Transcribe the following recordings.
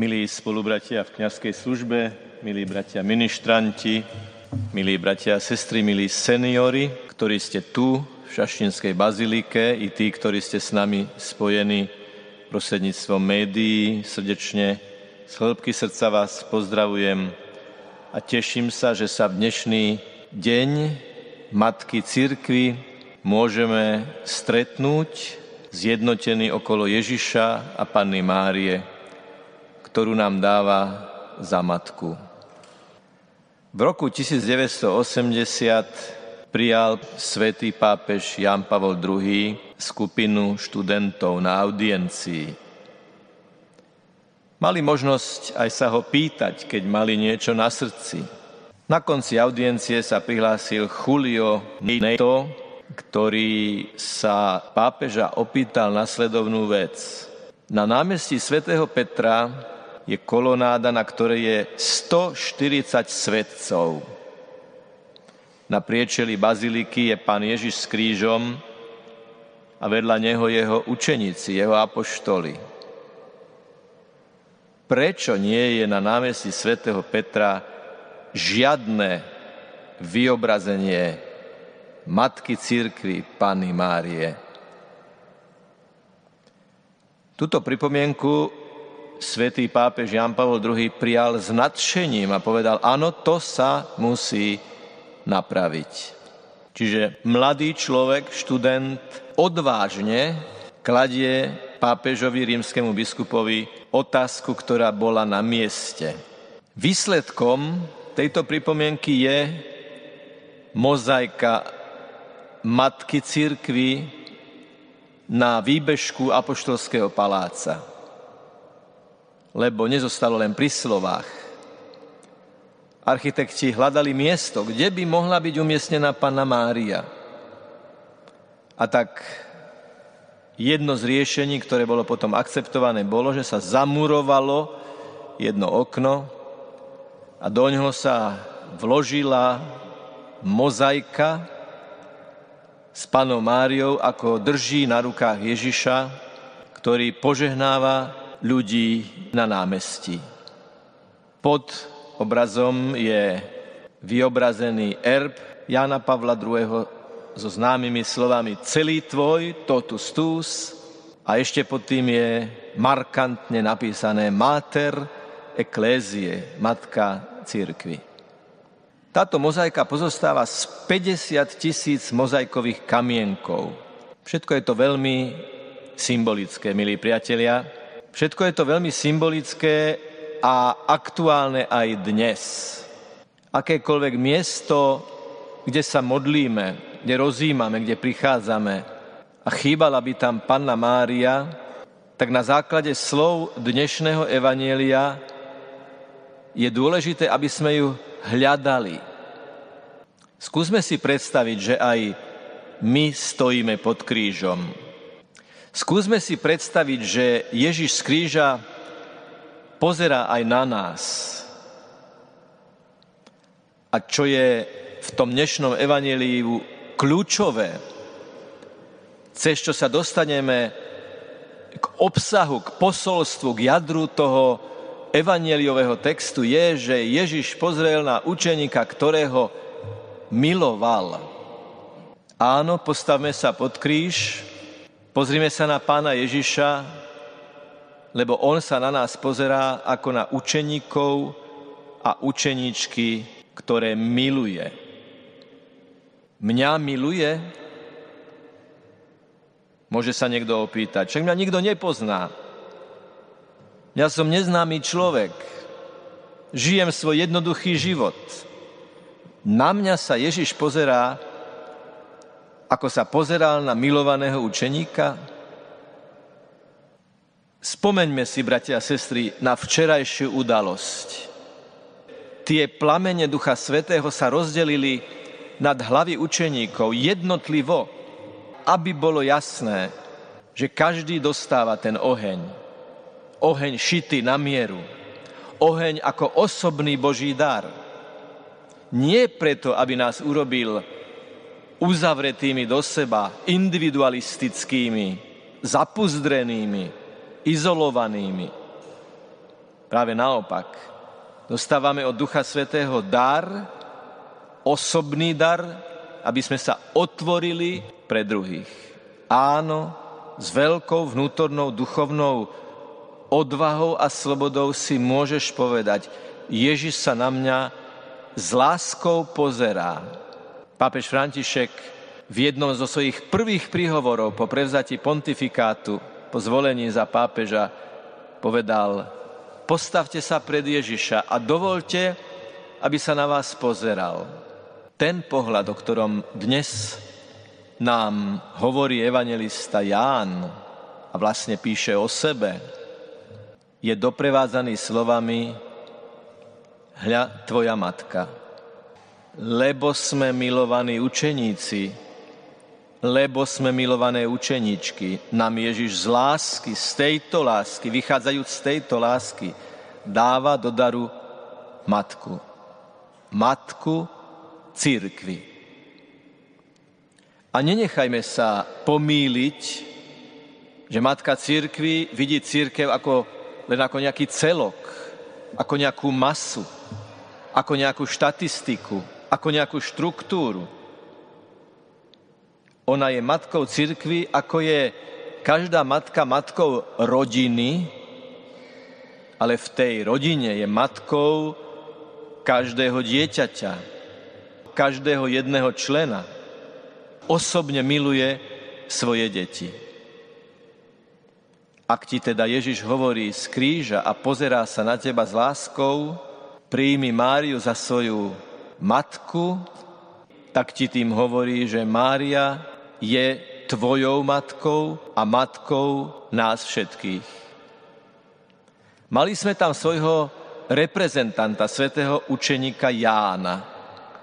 Milí spolubratia v kniazkej službe, milí bratia ministranti, milí bratia a sestry, milí seniory, ktorí ste tu v Šaštinskej bazilike i tí, ktorí ste s nami spojení prostredníctvom médií, srdečne z hĺbky srdca vás pozdravujem a teším sa, že sa v dnešný deň Matky Cirkvy môžeme stretnúť zjednotení okolo Ježiša a Panny Márie, ktorú nám dáva za matku. V roku 1980 prijal svätý pápež Jan Pavol II skupinu študentov na audiencii. Mali možnosť aj sa ho pýtať, keď mali niečo na srdci. Na konci audiencie sa prihlásil Julio Neto, ktorý sa pápeža opýtal nasledovnú vec. Na námestí svätého Petra je kolonáda, na ktorej je 140 svetcov. Na priečeli baziliky je pán Ježiš s krížom a vedľa neho jeho učeníci, jeho apoštoli. Prečo nie je na námestí svätého Petra žiadne vyobrazenie Matky Církvy Panny Márie? Tuto pripomienku svätý pápež Jan Pavel II prijal s nadšením a povedal, áno, to sa musí napraviť. Čiže mladý človek, študent, odvážne kladie pápežovi rímskému biskupovi otázku, ktorá bola na mieste. Výsledkom tejto pripomienky je mozaika Matky Církvy na výbežku Apoštolského paláca lebo nezostalo len pri slovách. Architekti hľadali miesto, kde by mohla byť umiestnená Panna Mária. A tak jedno z riešení, ktoré bolo potom akceptované, bolo, že sa zamurovalo jedno okno a do ňoho sa vložila mozaika s panou Máriou, ako drží na rukách Ježiša, ktorý požehnáva ľudí na námestí. Pod obrazom je vyobrazený erb Jana Pavla II. so známymi slovami celý tvoj, totus tus a ešte pod tým je markantne napísané Mater Ecclesiae, Matka Církvy. Táto mozaika pozostáva z 50 tisíc mozaikových kamienkov. Všetko je to veľmi symbolické, milí priatelia. Všetko je to veľmi symbolické a aktuálne aj dnes. Akékoľvek miesto, kde sa modlíme, kde rozímame, kde prichádzame a chýbala by tam Panna Mária, tak na základe slov dnešného evanielia je dôležité, aby sme ju hľadali. Skúsme si predstaviť, že aj my stojíme pod krížom Skúsme si predstaviť, že Ježiš z kríža pozera aj na nás. A čo je v tom dnešnom evaníliu kľúčové, cez čo sa dostaneme k obsahu, k posolstvu, k jadru toho evanieliového textu je, že Ježiš pozrel na učeníka, ktorého miloval. Áno, postavme sa pod kríž, Pozrime sa na pána Ježiša, lebo on sa na nás pozerá ako na učeníkov a učeníčky, ktoré miluje. Mňa miluje? Môže sa niekto opýtať. Však mňa nikto nepozná. Ja som neznámy človek. Žijem svoj jednoduchý život. Na mňa sa Ježiš pozerá ako sa pozeral na milovaného učeníka? Spomeňme si, bratia a sestry, na včerajšiu udalosť. Tie plamene Ducha Svetého sa rozdelili nad hlavy učeníkov jednotlivo, aby bolo jasné, že každý dostáva ten oheň. Oheň šitý na mieru. Oheň ako osobný Boží dar. Nie preto, aby nás urobil uzavretými do seba, individualistickými, zapuzdrenými, izolovanými. Práve naopak. Dostávame od Ducha Svetého dar, osobný dar, aby sme sa otvorili pre druhých. Áno, s veľkou vnútornou duchovnou odvahou a slobodou si môžeš povedať, Ježiš sa na mňa s láskou pozerá. Pápež František v jednom zo svojich prvých príhovorov po prevzati pontifikátu, po zvolení za pápeža, povedal, postavte sa pred Ježiša a dovolte, aby sa na vás pozeral. Ten pohľad, o ktorom dnes nám hovorí evangelista Ján a vlastne píše o sebe, je doprevádzaný slovami Hľa tvoja matka. Lebo sme milovaní učeníci, lebo sme milované učeničky. Nám Ježiš z lásky, z tejto lásky, vychádzajúc z tejto lásky, dáva do daru matku. Matku církvy. A nenechajme sa pomíliť, že matka církvy vidí církev ako, len ako nejaký celok, ako nejakú masu, ako nejakú štatistiku, ako nejakú štruktúru ona je matkou cirkvy, ako je každá matka matkou rodiny, ale v tej rodine je matkou každého dieťaťa, každého jedného člena. Osobne miluje svoje deti. Ak ti teda Ježiš hovorí z kríža a pozerá sa na teba s láskou, príjmi Máriu za svoju matku, tak ti tým hovorí, že Mária je tvojou matkou a matkou nás všetkých. Mali sme tam svojho reprezentanta, svätého učeníka Jána,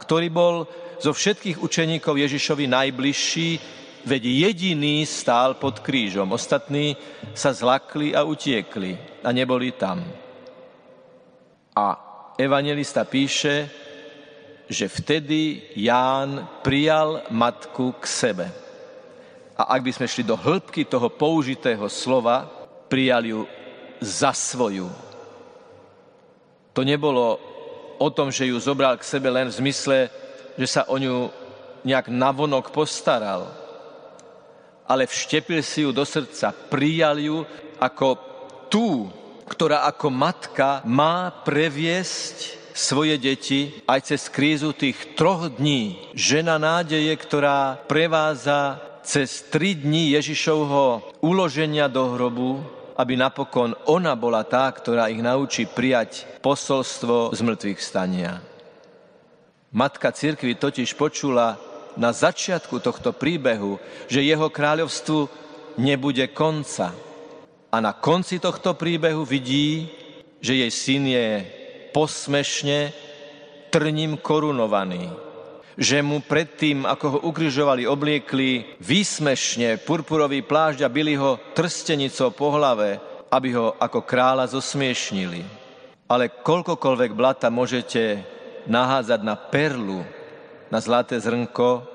ktorý bol zo všetkých učeníkov Ježišovi najbližší, veď jediný stál pod krížom. Ostatní sa zlakli a utiekli a neboli tam. A evangelista píše, že vtedy Ján prijal matku k sebe. A ak by sme šli do hĺbky toho použitého slova, prijali ju za svoju. To nebolo o tom, že ju zobral k sebe len v zmysle, že sa o ňu nejak navonok postaral, ale vštepil si ju do srdca, prijal ju ako tú, ktorá ako matka má previesť svoje deti aj cez krízu tých troch dní. Žena nádeje, ktorá preváza cez tri dní Ježišovho uloženia do hrobu, aby napokon ona bola tá, ktorá ich naučí prijať posolstvo z mŕtvych stania. Matka cirkvi totiž počula na začiatku tohto príbehu, že jeho kráľovstvu nebude konca. A na konci tohto príbehu vidí, že jej syn je posmešne trním korunovaný že mu predtým, ako ho ukrižovali, obliekli výsmešne purpurový plášť a byli ho trstenicou po hlave, aby ho ako kráľa zosmiešnili. Ale koľkokoľvek blata môžete nahádzať na perlu, na zlaté zrnko,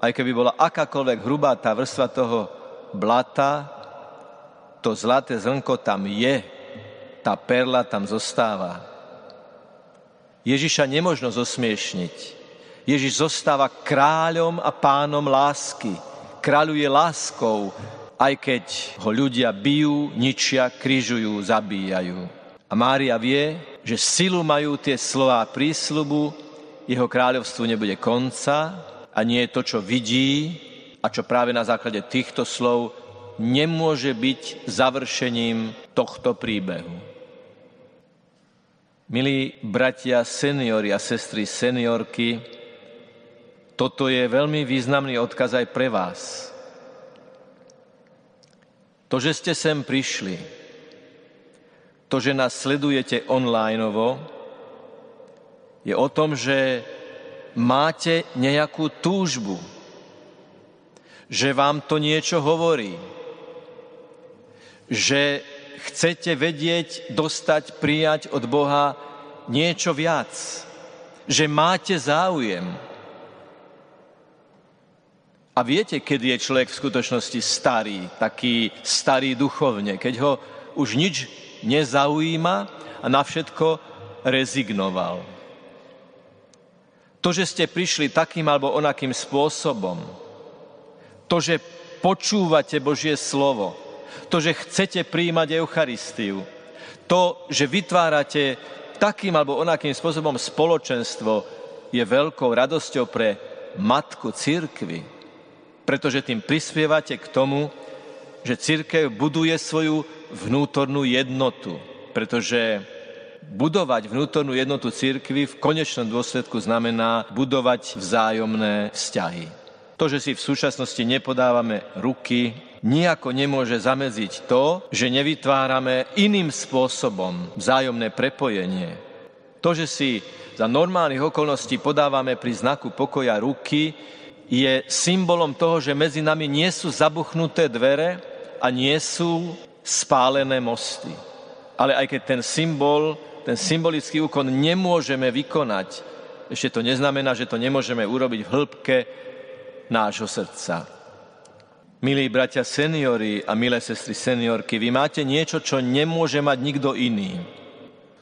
aj keby bola akákoľvek hrubá tá vrstva toho blata, to zlaté zrnko tam je, tá perla tam zostáva. Ježiša nemožno zosmiešniť. Ježiš zostáva kráľom a pánom lásky. Kráľuje láskou, aj keď ho ľudia bijú, ničia, kryžujú, zabíjajú. A Mária vie, že silu majú tie slová prísľubu, jeho kráľovstvu nebude konca a nie je to, čo vidí a čo práve na základe týchto slov nemôže byť završením tohto príbehu. Milí bratia, seniori a sestry, seniorky, toto je veľmi významný odkaz aj pre vás. To, že ste sem prišli, to, že nás sledujete online, je o tom, že máte nejakú túžbu, že vám to niečo hovorí, že chcete vedieť, dostať, prijať od Boha niečo viac, že máte záujem. A viete, kedy je človek v skutočnosti starý, taký starý duchovne, keď ho už nič nezaujíma a na všetko rezignoval. To, že ste prišli takým alebo onakým spôsobom, to, že počúvate Božie slovo, to, že chcete príjmať Eucharistiu, to, že vytvárate takým alebo onakým spôsobom spoločenstvo, je veľkou radosťou pre matku církvy, pretože tým prispievate k tomu, že církev buduje svoju vnútornú jednotu, pretože budovať vnútornú jednotu církvy v konečnom dôsledku znamená budovať vzájomné vzťahy. To, že si v súčasnosti nepodávame ruky, nejako nemôže zamedziť to, že nevytvárame iným spôsobom vzájomné prepojenie. To, že si za normálnych okolností podávame pri znaku pokoja ruky, je symbolom toho, že medzi nami nie sú zabuchnuté dvere a nie sú spálené mosty. Ale aj keď ten symbol ten symbolický úkon nemôžeme vykonať, ešte to neznamená, že to nemôžeme urobiť v hĺbke nášho srdca. Milí bratia seniori a milé sestry seniorky, vy máte niečo, čo nemôže mať nikto iný.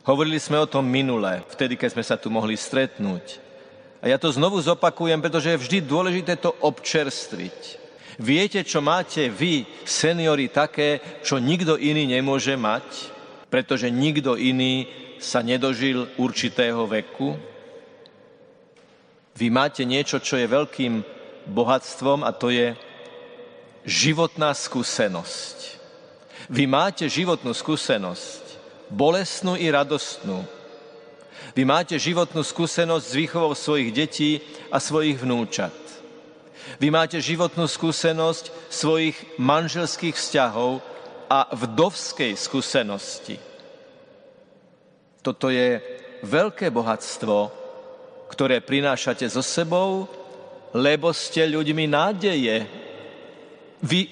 Hovorili sme o tom minule, vtedy, keď sme sa tu mohli stretnúť. A ja to znovu zopakujem, pretože je vždy dôležité to občerstviť. Viete, čo máte vy, seniori, také, čo nikto iný nemôže mať? Pretože nikto iný sa nedožil určitého veku? Vy máte niečo, čo je veľkým bohatstvom a to je životná skúsenosť. Vy máte životnú skúsenosť, bolestnú i radostnú. Vy máte životnú skúsenosť s výchovou svojich detí a svojich vnúčat. Vy máte životnú skúsenosť svojich manželských vzťahov a vdovskej skúsenosti. Toto je veľké bohatstvo, ktoré prinášate so sebou, lebo ste ľuďmi nádeje. Vy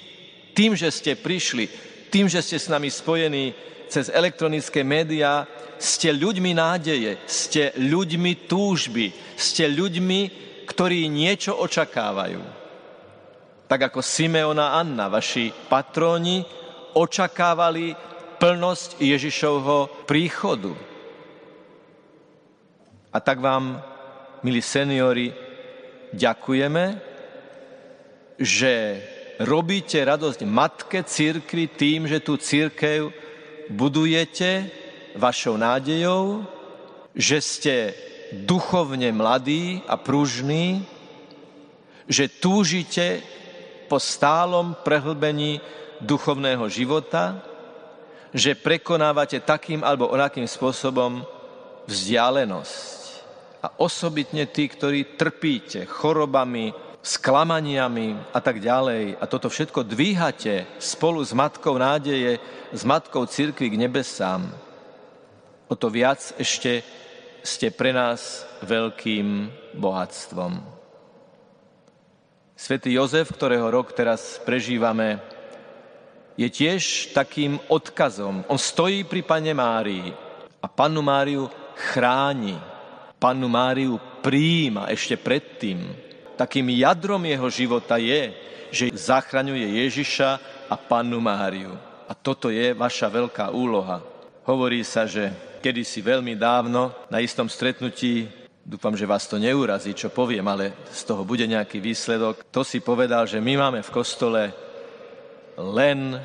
tým, že ste prišli, tým, že ste s nami spojení cez elektronické médiá, ste ľuďmi nádeje, ste ľuďmi túžby, ste ľuďmi, ktorí niečo očakávajú. Tak ako Simeona a Anna, vaši patróni, očakávali plnosť Ježišovho príchodu. A tak vám, milí seniori, ďakujeme, že robíte radosť matke církvy tým, že tú církev budujete vašou nádejou, že ste duchovne mladí a pružní, že túžite po stálom prehlbení duchovného života, že prekonávate takým alebo onakým spôsobom vzdialenosť. A osobitne tí, ktorí trpíte chorobami, sklamaniami a tak ďalej. A toto všetko dvíhate spolu s Matkou nádeje, s Matkou církvy k nebesám. O to viac ešte ste pre nás veľkým bohatstvom. Svetý Jozef, ktorého rok teraz prežívame, je tiež takým odkazom. On stojí pri Pane Márii a Pannu Máriu chráni Pannu Máriu príjima ešte predtým. Takým jadrom jeho života je, že zachraňuje Ježiša a Pannu Máriu. A toto je vaša veľká úloha. Hovorí sa, že kedysi veľmi dávno na istom stretnutí, dúfam, že vás to neurazí, čo poviem, ale z toho bude nejaký výsledok, to si povedal, že my máme v kostole len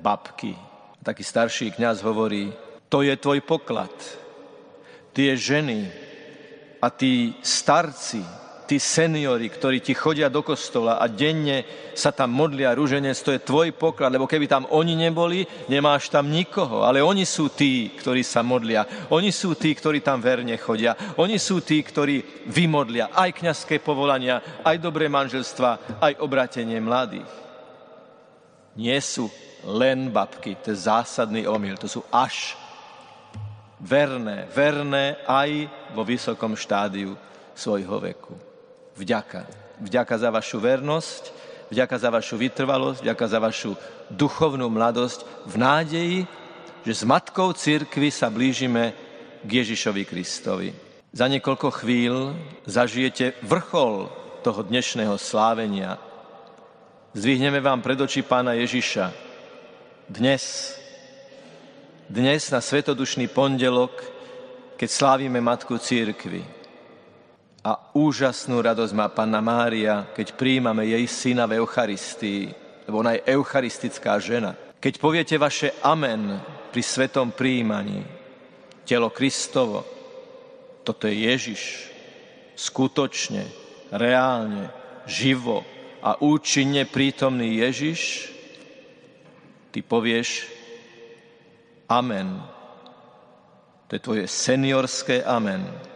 babky. Taký starší kňaz hovorí, to je tvoj poklad tie ženy a tí starci, tí seniori, ktorí ti chodia do kostola a denne sa tam modlia rúženec, to je tvoj poklad, lebo keby tam oni neboli, nemáš tam nikoho. Ale oni sú tí, ktorí sa modlia. Oni sú tí, ktorí tam verne chodia. Oni sú tí, ktorí vymodlia aj kňazské povolania, aj dobré manželstva, aj obratenie mladých. Nie sú len babky, to je zásadný omyl, to sú až verné, verné aj vo vysokom štádiu svojho veku. Vďaka. Vďaka za vašu vernosť, vďaka za vašu vytrvalosť, vďaka za vašu duchovnú mladosť v nádeji, že s Matkou Církvy sa blížime k Ježišovi Kristovi. Za niekoľko chvíľ zažijete vrchol toho dnešného slávenia. Zdvihneme vám pred oči pána Ježiša. Dnes dnes na Svetodušný pondelok, keď slávime Matku Církvy. A úžasnú radosť má Panna Mária, keď príjmame jej syna v Eucharistii, lebo ona je eucharistická žena. Keď poviete vaše amen pri svetom príjmaní, telo Kristovo, toto je Ježiš, skutočne, reálne, živo a účinne prítomný Ježiš, ty povieš amen. To je tvoje seniorské amen.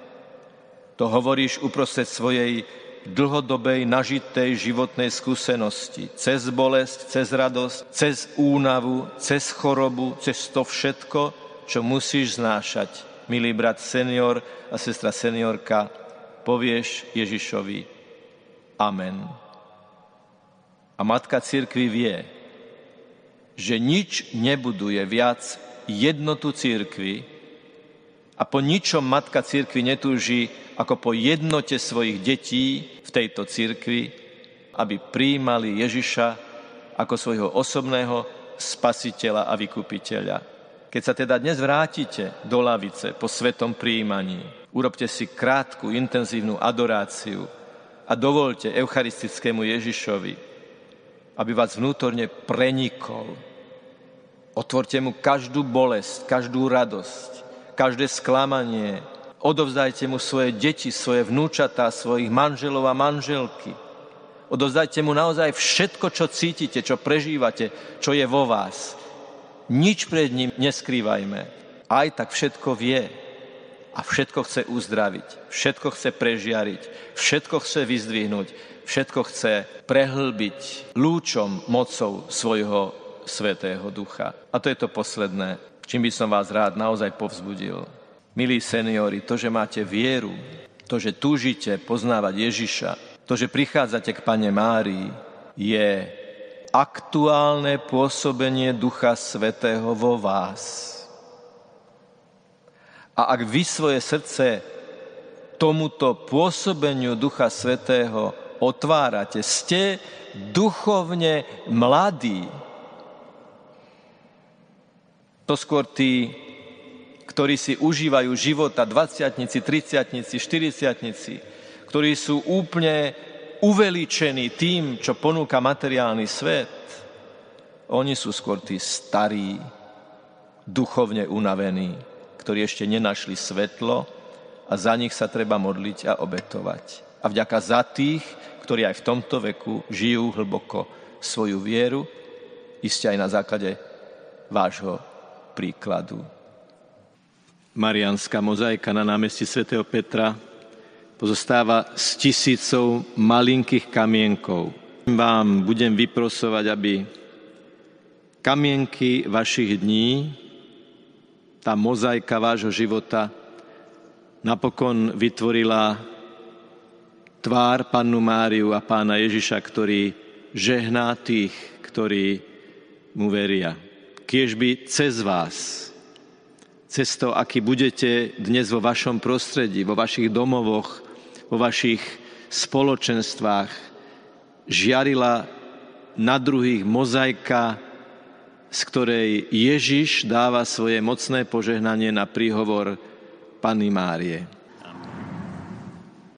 To hovoríš uprostred svojej dlhodobej nažitej životnej skúsenosti. Cez bolesť, cez radosť, cez únavu, cez chorobu, cez to všetko, čo musíš znášať. Milý brat senior a sestra seniorka, povieš Ježišovi Amen. A matka církvy vie, že nič nebuduje viac jednotu církvy, a po ničom matka církvy netúži ako po jednote svojich detí v tejto církvi, aby príjmali Ježiša ako svojho osobného spasiteľa a vykupiteľa. Keď sa teda dnes vrátite do lavice po svetom príjmaní, urobte si krátku, intenzívnu adoráciu a dovolte eucharistickému Ježišovi, aby vás vnútorne prenikol. Otvorte mu každú bolesť, každú radosť, každé sklamanie. Odovzdajte mu svoje deti, svoje vnúčatá, svojich manželov a manželky. Odovzdajte mu naozaj všetko, čo cítite, čo prežívate, čo je vo vás. Nič pred ním neskrývajme. Aj tak všetko vie a všetko chce uzdraviť, všetko chce prežiariť, všetko chce vyzdvihnúť, všetko chce prehlbiť lúčom mocou svojho svetého ducha. A to je to posledné čím by som vás rád naozaj povzbudil. Milí seniori, to, že máte vieru, to, že túžite poznávať Ježiša, to, že prichádzate k Pane Márii, je aktuálne pôsobenie Ducha Svetého vo vás. A ak vy svoje srdce tomuto pôsobeniu Ducha Svetého otvárate, ste duchovne mladí, to skôr tí, ktorí si užívajú života, 20 30 40 ktorí sú úplne uveličení tým, čo ponúka materiálny svet. Oni sú skôr tí starí, duchovne unavení, ktorí ešte nenašli svetlo a za nich sa treba modliť a obetovať. A vďaka za tých, ktorí aj v tomto veku žijú hlboko svoju vieru, iste aj na základe vášho príkladu. Marianská mozaika na námestí svätého Petra pozostáva z tisícov malinkých kamienkov. Vám budem vyprosovať, aby kamienky vašich dní, tá mozaika vášho života napokon vytvorila tvár pannu Máriu a pána Ježiša, ktorý žehná tých, ktorí mu veria kiež by cez vás, cez to, aký budete dnes vo vašom prostredí, vo vašich domovoch, vo vašich spoločenstvách, žiarila na druhých mozaika, z ktorej Ježiš dáva svoje mocné požehnanie na príhovor Panny Márie.